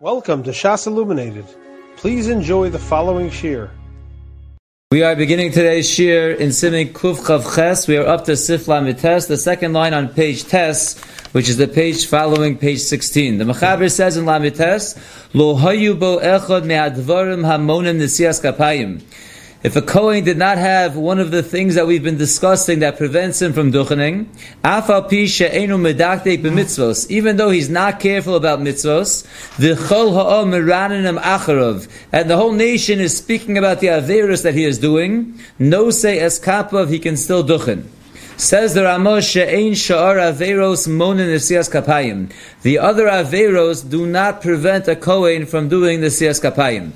Welcome to Shas Illuminated. Please enjoy the following shir. We are beginning today's shir in Simin Kuf Chav Ches. We are up to Sifla Mites, the second line on page Tes, which is the page following page 16. The Mechaber says in Lamites, Lo hayu bo echad me'advarim hamonim nesias kapayim. If a Kohen did not have one of the things that we've been discussing that prevents him from duchening, even though he's not careful about mitzvos, the chol ha'om acharov, and the whole nation is speaking about the averus that he is doing, no say eskapav, he can still duchen. Says the Ramos she'ein sha'ar averos monin nesias kapayim. The other averos do not prevent a Kohen from doing the nesias kapayim.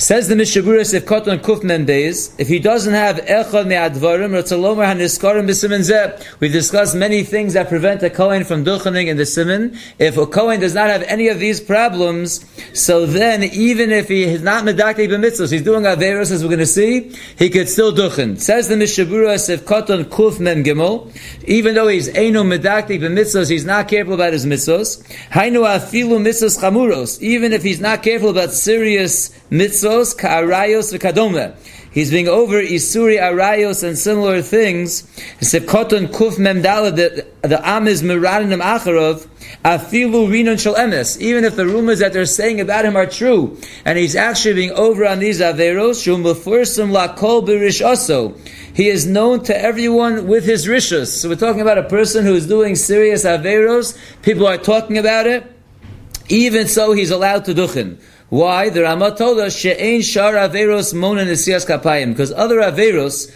Says the Mishaburis if Koton Kuf Mendes, if he doesn't have Echad Me'advarim, Ratzalomer HaNiskarim B'Simen Zeh, we've discussed many things that prevent a Kohen from duchening in the Simen. If a Kohen does not have any of these problems, so then even if he is not Medakti B'Mitzvos, he's doing Averos as we're going to see, he could still duchen. Says the Mishaburis if Koton Kuf Gimel, even though he's Eino Medakti B'Mitzvos, he's not careful about his Mitzvos, Hainu Afilu Mitzvos Chamuros, even if he's not careful about serious Mitzvos, mitzvos ka'arayos v'kadome. He's being over isuri arayos and similar things. Koton kuf memdala the the am is meranim acharov afilu rinon shel emes. Even if the rumors that they're saying about him are true, and he's actually being over on these averos shum lakol. He is known to everyone with his rishus. So we're talking about a person who is doing serious averos. People are talking about it. Even so, he's allowed to duchen. Why? The Rama told us she'ein shar averos mona nesiyas kapayim because other averos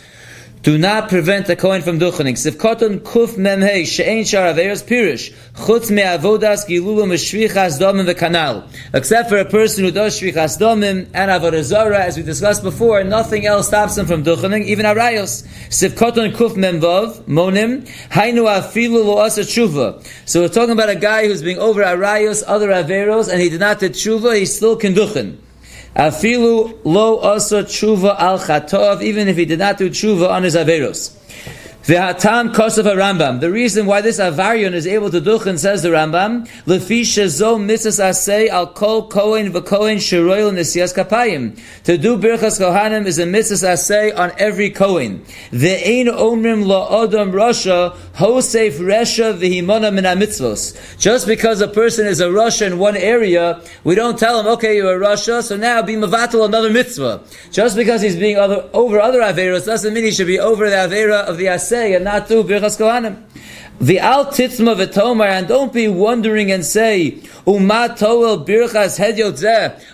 do not prevent the Kohen from duchening. Sivkoton kuf memhei she'ein shar averos pirish chutz me'avodas gilulu meshvichas domim v'kanal. Except for a person who does shvichas domim and avodah as we discussed before, nothing else stops him from duchening, even arayos. Sivkoton kuf memvav monim hainu afilu lo asa tshuva. So we're talking about a guy who's being over arayos, other averos, and he did not do tshuva, he still can duchen. Afilu lo asa tshuva al chatov, even if he did not do tshuva on his averos. V'hatam kosav Rambam. The reason why this avarion is able to duchen says the Rambam, lefi shezo mitzvahs al kol kohen v'kohen sheroil nesias kapayim. To do birchas kohanim is a mitzvah asay on every kohen. Ve'ein omrim lo odom rasha hosef resha v'himona min mitzvos. Just because a person is a rasha in one area, we don't tell him, okay, you're a rasha, so now be mavatal another mitzvah. Just because he's being other, over other averos doesn't mean he should be over the avera of the asay say and not do Birchas Kohanim. The al titzma v'tomar, and don't be wondering and say, Umat toel birchas hed.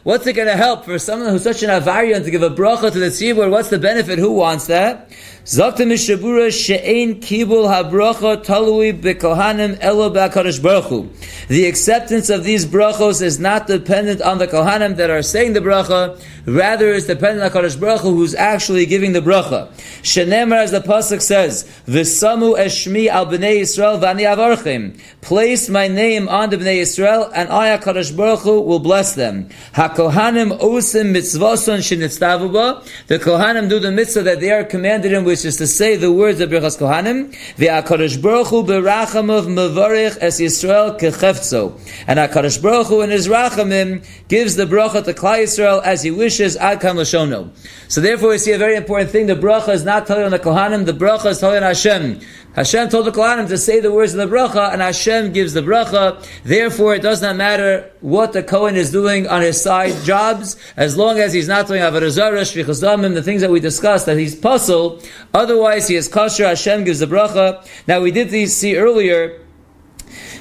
What's it going to help for someone who's such an avarian to give a bracha to the tzibur? What's the benefit? Who wants that? Mishabura she'ein kibul habracha talui bekohanim elo ba'kadosh baruch The acceptance of these brachos is not dependent on the kohanim that are saying the bracha, rather it's dependent on Kadosh Baruch Hu who's actually giving the bracha. Shenemar, as the pasuk says, "V'samu eshmi al bnei Yisrael v'ani avarchim." Place my name on the bnei Yisrael, and I, Kadosh Baruch Hu, will bless them. Hakohanim osim mitzvason shenitztavu The kohanim do the mitzvah that they are commanded in, which which is to say the words of Birchas Kohanim, V'akadosh Baruch Hu berachamov mevarich es Yisrael kechefzo. And HaKadosh Baruch Hu in his rachamim gives the bracha to Klal Yisrael as he wishes, ad kan lashono. So therefore we see a very important thing, the bracha is not telling on the Kohanim, the bracha is telling on Hashem. Hashem told the Kohanim to say the words of the bracha, and Hashem gives the bracha. Therefore, it does not matter what the Kohen is doing on his side jobs, as long as he's not doing avodah zarah, shvichas damim, the things that we discussed, that he's puzzled. Otherwise, he is kosher. Hashem gives the bracha. Now, we did see earlier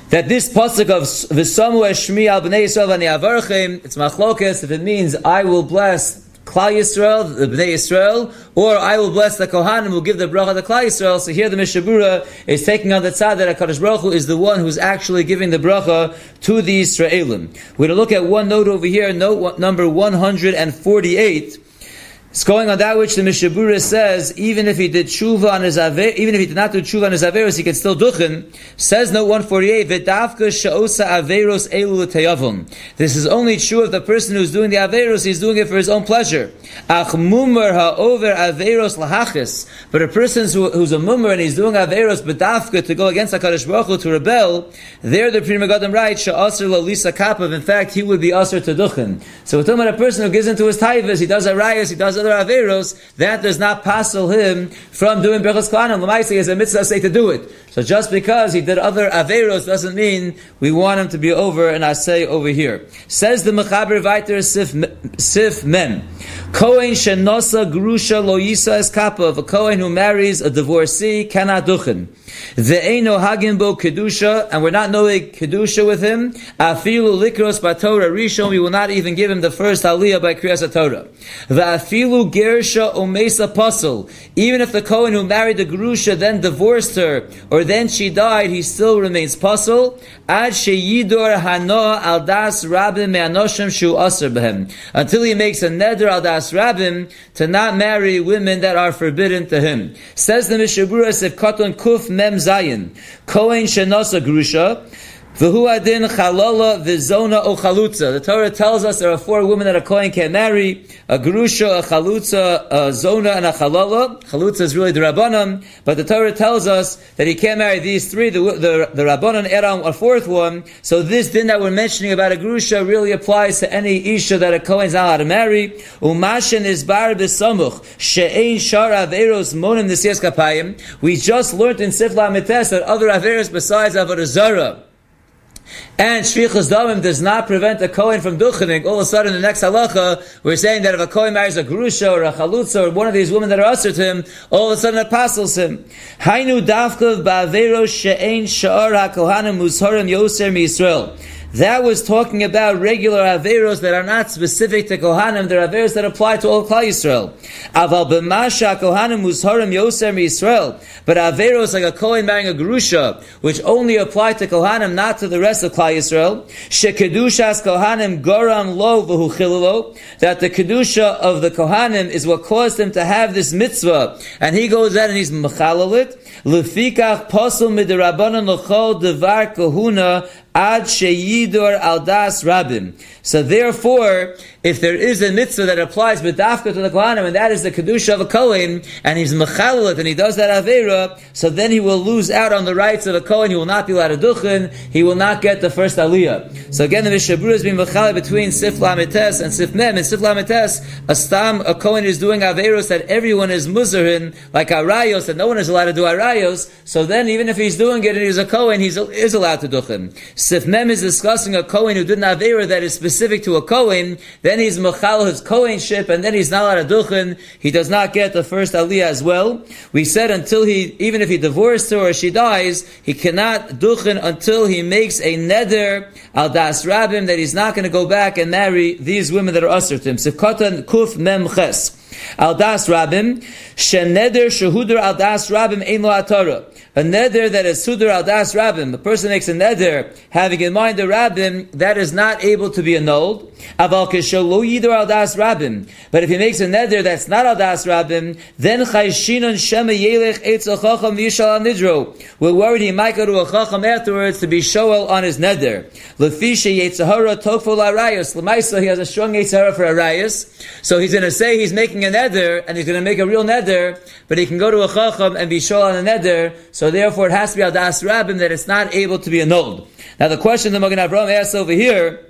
that this pasuk of v'samu eshmi al bnei Yisrael v'ani it's machlokes if it means I will bless Klal Yisrael, the Bnei Yisrael, or I will bless the Kohanim who give the bracha to Klal Yisrael. So here the Mishnah Berurah is taking on the tzad that HaKadosh Baruch Hu is the one who's actually giving the bracha to the Israelim. We're going to look at one note over here, note number 148. It's going on that which the Mishnah Berurah says, even if he did tshuva on his aver, even if he did not do tshuva on his averos, he can still duchen. Says note 148, V'davka sha'osa averos elu teyavum. This is only true of the person who's doing the averos, he's doing it for his own pleasure. Ach mumar ha'over averos lahachis. But a person who, who's a mumar and he's doing averos b'davka to go against HaKadosh Baruch Hu, to rebel, there the Pri Megadim writes, sha'asr lalisa kapav. In fact, he would be asr to duchen. So we're talking about a person who gives into his taivas, he does a arayas, he does other averos, that does not passel him from doing berachos kohanim. Lamaisi is a mitzvah say to do it. So just because he did other averos doesn't mean we want him to be over and I say over here. Says the Mechaber Viter Sif, Sif Mem. Kohen shenosa grusha lo yisa es kappa. If a Kohen who marries a divorcee cannot duchen. Ve'eno hagin bo kedusha, and we're not knowing kedusha with him. Afilu likros by Torah rishon, we will not even give him the first aliyah by kriyas Torah. Ve'afilu gersha omesa. Even if the Kohen who married the Gerusha then divorced her, or then she died, he still remains puzzle. Ad sheyidor hano al das rabim me'anoshim shu aser behem. Until he makes a neder al das rabim to not marry women that are forbidden to him. Says the Mishnah Berurah, if Katon Kuf Mem Zayin, Kohen Shenosa Grusha, V'hu adin chalala v'zona o chalutza. The Torah tells us there are four women that a kohen can marry: a grusha, a chalutza, a zona, and a chalala. Chalutza is really the rabbanim, but the Torah tells us that he can't marry these three. The the, the add on a fourth one. So this din that we're mentioning about a grusha really applies to any isha that a kohen is not allowed to marry. Umashen is bar b'samuch she'ein shar averos monim nisiyas kapayim. We just learned in Sifla Mites that other averos besides avodah and Shvichas Damim does not prevent a Kohen from duchening, all of a sudden the next halacha, we're saying that if a Kohen marries a Grusha or a Chalutza or one of these women that are usher to him, all of a sudden it passes him. Hainu dafkav ba'avero she'ein sha'ar ha'kohanim musharim yoser mi Yisrael. That was talking about regular averos that are not specific to Kohanim. They're averos that apply to all Klal Yisrael. Aval b'masha Kohanim musharim yoser Yisrael. But averos like a Kohen marrying a Gerusha, which only apply to Kohanim, not to the rest of Klal Yisrael. Shekedushas Kohanim goram lo v'hu That the kedusha of the Kohanim is what caused them to have this mitzvah, and he goes out and he's mechalalit. Lefikach posel midirabanan l'chol devar kahuna ad sheyidor al das rabim. So therefore, if there is a mitzvah that applies dafka to the Kohanim, and that is the Kedusha of a Kohen, and he's Mechalit, and he does that Avera, so then he will lose out on the rights of a Kohen, he will not be allowed to Duchen, he will not get the first Aliyah. So again, the Mishabur is being Mechalit between Sif Lamites and Sif Mem. In Sif Lamites, a Stam, a Kohen is doing Averos that everyone is Muzarin, like Arayos, that no one is allowed to do Arayos, so then even if he's doing it and he's a Kohen, he is allowed to Duchen. Sif Mem is discussing a Kohen who did an Avera that is specific to a Kohen, then he's mechal his kohenship, and then he's not to duchen. He does not get the first aliyah as well. We said until he, even if he divorced her or she dies, he cannot duchen until he makes a neder al das rabim that he's not going to go back and marry these women that are usher to him. Sifkatan kuf mem ches. Al das rabim, sheneder shehuder al das rabim ein lo atara a neder that is sudar al das rabbim, the person makes a neder having in mind the rabbim, that is not able to be annulled. Aval lo yidur al das rabbim. But if he makes a neder that's not al das rabbim, then chayshinon shema yelech etz chacham v'yishal nidro. We're worried he might go to a chacham afterwards to be shoel on his neder. Lefisha yetzahara tokful arayos. Lemaisa, he has a strong yetzahara for arayos. So he's going to say he's making a neder, and he's going to make a real neder, but he can go to a chacham and be shoel on a neder, so so therefore it has to be al das rabbim that it's not able to be annulled. Now the question the Magen Avraham asks over here,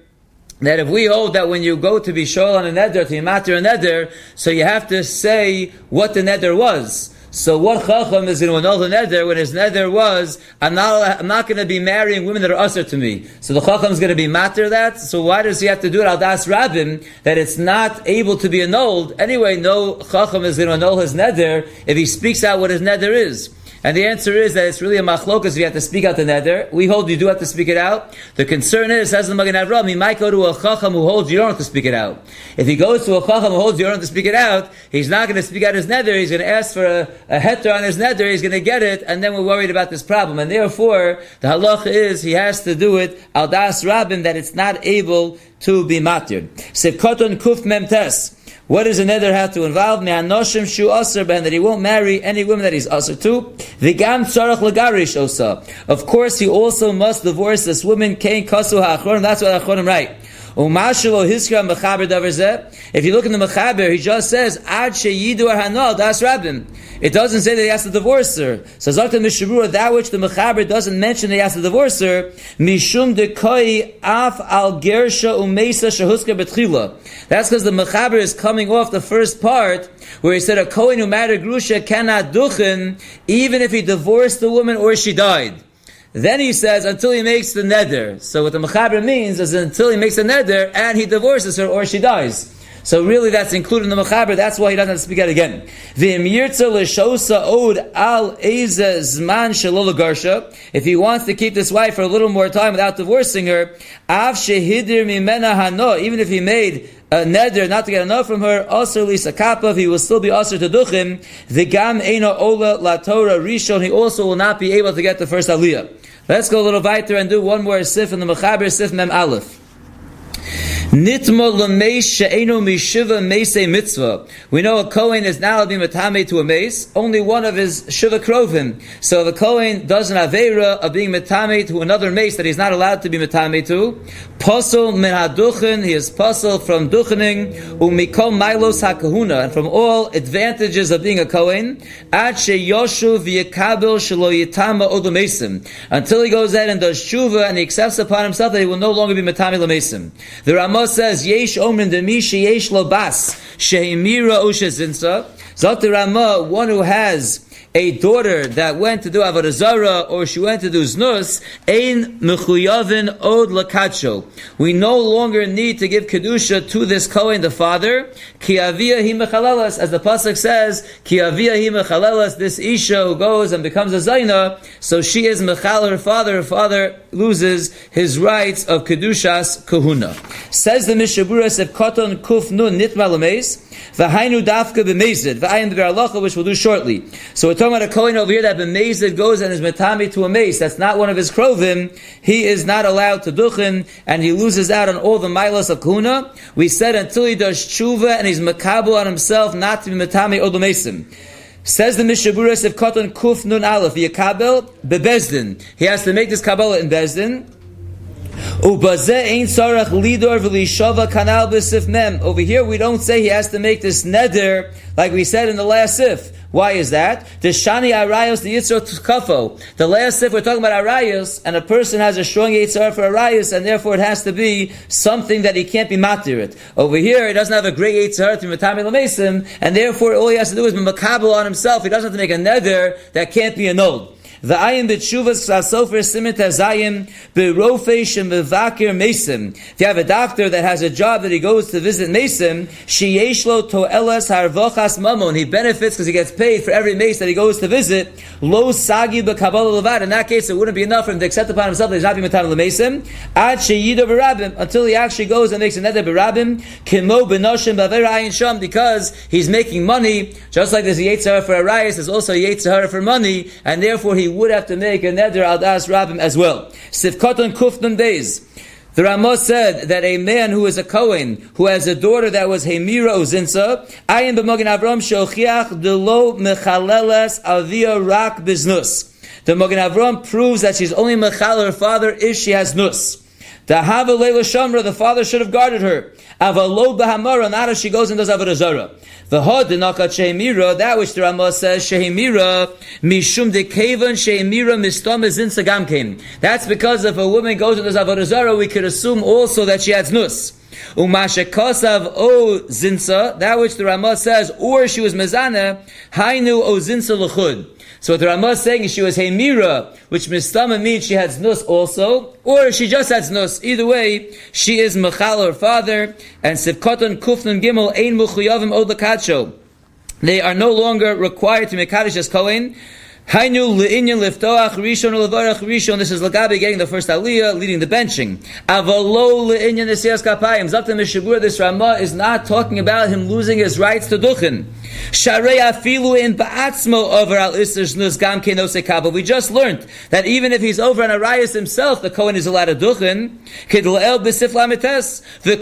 that if we hold that when you go to be shoel on a neder, to matter a neder, so you have to say what the neder was. So what chacham is going to annul the neder when his neder was, I'm not, I'm not going to be marrying women that are usher to me. So the chacham is going to be matter that. So why does he have to do it al das rabbim that it's not able to be annulled? Anyway, no chacham is going to annul his neder if he speaks out what his neder is. And the answer is that it's really a machlokas if you have to speak out the neder. We hold you do have to speak it out. The concern is, says the Magen Avraham, he might go to a chacham who holds you don't have to speak it out. If he goes to a chacham who holds you don't have to speak it out, he's not going to speak out his neder. He's going to ask for a, a heter on his neder. He's going to get it, and then we're worried about this problem. And therefore, the halacha is he has to do it al das rabim that it's not able to be matir. Sivkoton kuf memtes. What does a neder have to involve? Me'anoshim shu aser ben that he won't marry any woman that he's aser to. V'gam tzarach legarish osa. Of course, he also must divorce this woman. Kain kasu ha'achronim. That's what ha'achronim write. If you look in the Mechaber, he just says, Ad sheyidu hanal das. It doesn't say that he has to divorce her. So Zakta Mishnah Berurah, that which the Mechaber doesn't mention that he has to divorce her, Mishum de koi af al gersha umesa shahuska betchila. That's because the Mechaber is coming off the first part, where he said a Kohen who married Grusha cannot duchen, even if he divorced the woman or she died. Then he says until he makes the neder. So what the mechaber means is until he makes the neder and he divorces her or she dies. So really that's included in the mechaber. That's why he doesn't have to speak out again. If he wants to keep this wife for a little more time without divorcing her, even if he made a neder not to get enough from her, also lisa kapav, he will still be also to duchim. The gam ena ola la Torah rishon, he also will not be able to get the first aliyah. Let's go a little weiter and do one more sif in the Mechaber Sif Mem Aleph. Nitma mishiva meisei mitzvah. We know a Kohen is now being metame to a mace, only one of his shiva krovim. So the Kohen does an avera of being metame to another mace that he's not allowed to be metame to. Posel min haduchen, he is posel from duchening, umikom milos hakahuna, and from all advantages of being a Kohen, ad sheyoshu v'yekabel shelo yitama odomesim. Until he goes ahead and does shuva and he accepts upon himself that he will no longer be metame lamesim. The Ramah Rama says, Yesh Omen Demishi Yesh Lobas Shehimira Ushazinsa. Zot Rama, one who has a daughter that went to do avodah zarah or she went to do znus, ein mechuyavin od lakacho. We no longer need to give kedusha to this kohen, the father. Ki avia hi mechalelas, as the pasuk says, ki avia hi mechalelas. This isha who goes and becomes a zayna, so she is mechal her father. Her father loses his rights of kedushas kahuna. Says the mishaburas of koton kuf nun nitma lemeis. V'hainu dafka b'mezid. V'ayim b'ver which we'll do shortly. So talking about a Kohen over here that b'mezid goes and is metami to a mace. That's not one of his krovim. He is not allowed to duchen, and he loses out on all the milas of kuna. We said until he does tshuva and he's makabel on himself not to be metami or mesim. Says the Mishaburas of Koton Kuf Nun Aleph, Yakabel bebezdin. He has to make this Kabbalah in Bezdin. Over here, we don't say he has to make this neder like we said in the last sif. Why is that? The shani arayos the yitzro kafo. The last sif we're talking about arayos, and a person has a strong yitzhar for arayos, and therefore it has to be something that he can't be matirit. Over here, he doesn't have a great yitzhar to matami lamesim, and therefore all he has to do is be makabel on himself. He doesn't have to make a neder that can't be annulled. The ayin b'tshuvas sofer simit azayim b'rofesh and b'vakir mesim. If you have a doctor that has a job that he goes to visit mesim, sheyeshlo to'elas harvochas mamon. He benefits because he gets paid for every mace that he goes to visit. Lo sagi b'kabbalah levad. In that case, it wouldn't be enough for him to accept upon himself that he's not being matan lemesim. Ad sheyida b'rabim until he actually goes and makes another b'rabim. Kimo b'noshim b'aver ayin sham because he's making money. Just like there's a yitzhar for a rayas, there's also a yitzhar for money, and therefore he would have to make a neder al das rabbim as well. Sifkot kufnun days. The Ramah said that a man who is a Kohen, who has a daughter that was Hemira Uzinsa, ayin b'mogin Avram shochiach delo mechaleles avia rak biznus. The Mogen Avram proves that she's only mechal her father if she has nus. The Hava Shamra, the father should have guarded her. Avalo Bahamara, not as she goes and does Avodah Zarah. The Hod Nakat Shehemira, that which the Ramah says, Shehemira, Mishum de Kavan Shehemira Mistam Zin Sagamkim. That's because if a woman goes and does Avodah Zarah, we could assume also that she has Nus. Umashe Kosav O Zinsa, that which the Ramah says, or she was Mezana, Hainu O Zinsa Lechud. So what the Ramah is saying is she was Hemira, which Mistama means she had Znus also, or she just had Znus. Either way, she is Mechal, her father, and Sivkoton Kufnun Gimel Ein Muchuyavim Od They are no longer required to make Kaddish as Kohen, This is Lagabi getting the first aliyah, leading the benching. Avalo this Ramah is not talking about him losing his rights to duchen. In over. We just learned that even if he's over on Arias himself, the Kohen is allowed to duchen. The.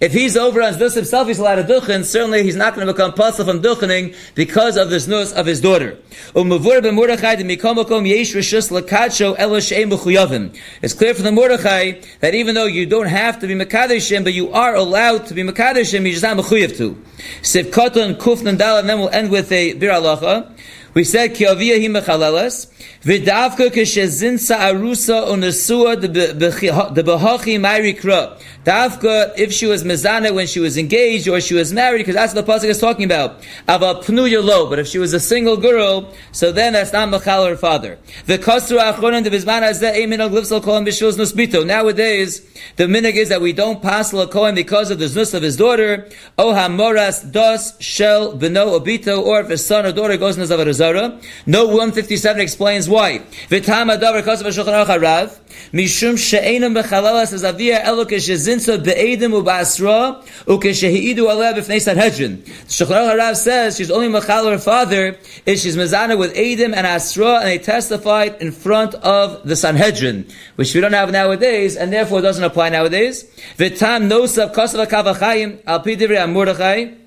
If he's over on nus himself, he's allowed to duchen. Certainly he's not going to become puzzle from duchen because of the nus of his daughter. It's clear from the Mordechai that even though you don't have to be Makadeshim, but you are allowed to be Makadeshim, you just not Mechuyev to. Siv Koton Kufnan Dal, and then we'll end with a Biur Halacha. We said ki avia hi mechaleles v'davka keshezinsa arusa unesua de behachi mayri kra. Davka, if she was mezana when she was engaged or she was married, because that's what the pasuk is talking about. Ava pnuya but if she was a single girl, so then that's not mechal her father. The kosru achronim de bizman azeh emin al glipsal kohen b'shulz nusbito. Nowadays, the minig is that we don't pass a kohen because of the znus of his daughter. O hamoras dos shel beno obito, or if his son or daughter goes in the zara. No 157 explains why. V'tam adavar kosav shulchan aruch harav. Mishum she'enam bechalalas as avia elokesh zinsa be'edim u'basra u'keshehidu aleh b'fnei Sanhedrin. The Shulchan Aruch harav says she's only mechal her father if she's mezana with edim and asra and they testified in front of the Sanhedrin, which we don't have nowadays and therefore doesn't apply nowadays. V'tam nosav kosav kavachayim al pi divrei Mordechai.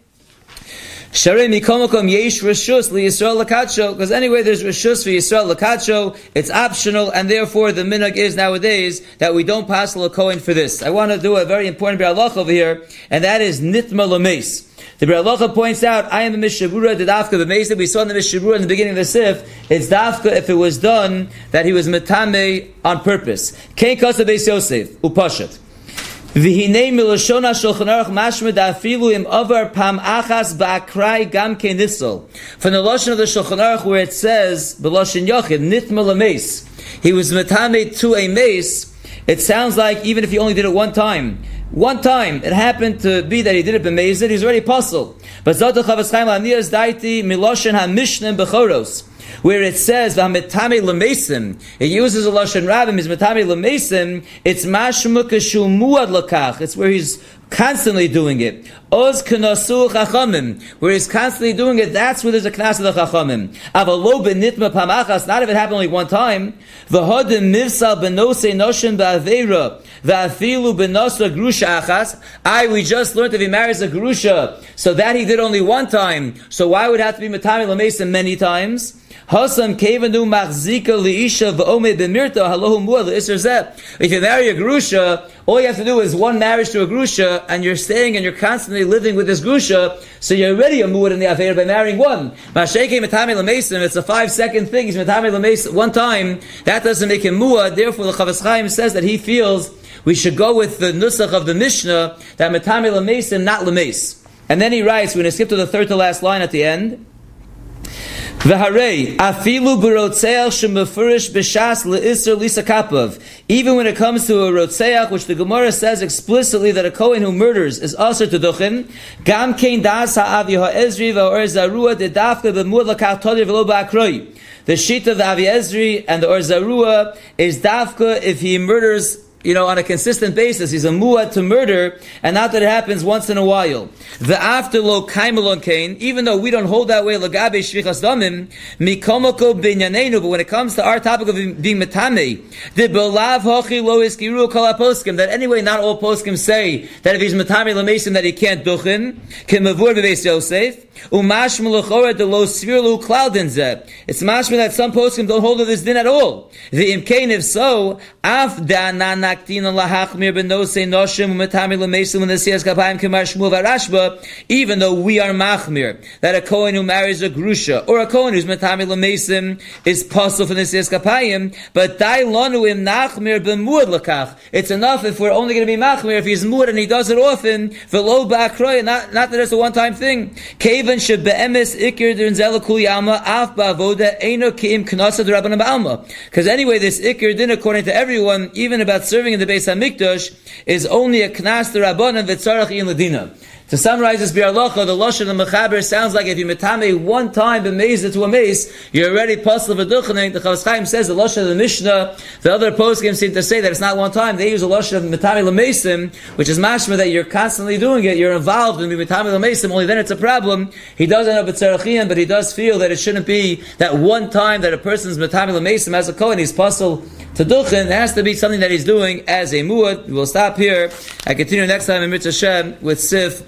Because anyway, there's rishus for Yisrael lakacho. It's optional, and therefore the minhag is nowadays that we don't pass a kohen for this. I want to do a very important bialach over here, and that is nitma lameis. The Biur Halacha points out, I am a Mishabura, the Dafka, the Mesa, we saw in the Mishnah Berurah in the beginning of the Sif, it's Dafka if it was done that he was Metame on purpose. Kain Kasa Beis Yosef, Upashat. From the lashon of the shulchan aruch where it says b'lashon yochid nitma lameis. He was metame to a mace. It sounds like even if he only did it one time. One time, it happened to be that he did it b'mezid, he's already puzzled. But zot chavas chaim la'niyas daiti miloshen ha-mishnim b'choros where it says v'hametame lemesim, it uses a lashon rabbim is metame lemesim. It's mashma muad lakach. It's where he's constantly doing it. Oz knasu chachamim, where he's constantly doing it. That's where there's a knas of the chachamim. Avalo benitma pamachas. Not if it happened only one time. V'hodim mivsal benose noshin ba'avera v'afilu benosa grusha achas. I we just learned that he marries a grusha, so that he did only one time. So why would it have to be metame lemesim many times? Hasam kevenu machzika liisha v'ome b'mirta halohu zeh. If you marry a grusha, all you have to do is one marriage to a grusha, and you're staying and you're constantly living with this grusha, so you're already a muad in the affair by marrying one. It's a five second thing, he's one time, that doesn't make him muad, therefore the Chafetz Chaim says that he feels we should go with the nusach of the Mishnah, that metame l'mesim, not l'mes. And then he writes, we're going to skip to the third to last line at the end, Lisa. Even when it comes to a rotzeach, which the Gemara says explicitly that a Kohen who murders is also to duchen, gam kein das ha'avi ha'ezri v'or zarua b'mud l'kach todir v'lo ba'akroi. The sheet of the Avi Ezri and the Or Zarua is dafka if he murders you know, on a consistent basis. He's a muad to murder, and not that it happens once in a while. The after lo kaimelon kain, even though we don't hold that way, lagabe shvichas damim, mikomoko binyanenu, but when it comes to our topic of being metame, the belav hochi lo iskiru kol poskim, that anyway not all poskim say that if he's metame lamesim that he can't duchin, can mavur bebeis Yosef, umash melachora de lo svirlu klaudin zeh. It's mashma that some poskim don't hold of this din at all. The imkain, if so, af da even though we are machmir, that a Kohen who marries a grusha, or a Kohen who's metami l'mesim, is possible for nesiyas kapayim, but dai lonu im nachmir b'muad l'kach. It's enough if we're only going to be machmir, if he's muad and he does it often, v'lo ba'akroy, not, not that it's a one-time thing. Kevan shebe'emes ikir din zelakul yama, af ba'avoda, eino ki'im knasa d'rabban ba'alma. Because anyway, this ikir din, according to everyone, even about serving serving in the Beis Hamikdash is only a knas the rabbanon v'tzarach in ladina. To summarize this bi'arlocha, the lashon of the mechaber sounds like if you metame one time the b'meiz to a mace, you're already puzzled v'duchening. The Chafetz Chaim says the lashon of the Mishnah. The other poskim seem to say that it's not one time. They use the lashon of metame l'meisim, which is mashma that you're constantly doing it. You're involved in the metame l'meisim. Only then it's a problem. He does end up at tzarachiyim, but he does feel that it shouldn't be that one time that a person's metame l'meisim as a kohen he's puzzled to duchen. It has to be something that he's doing as a muad. We'll stop here. I continue next time in Mitzvah Shem with Sif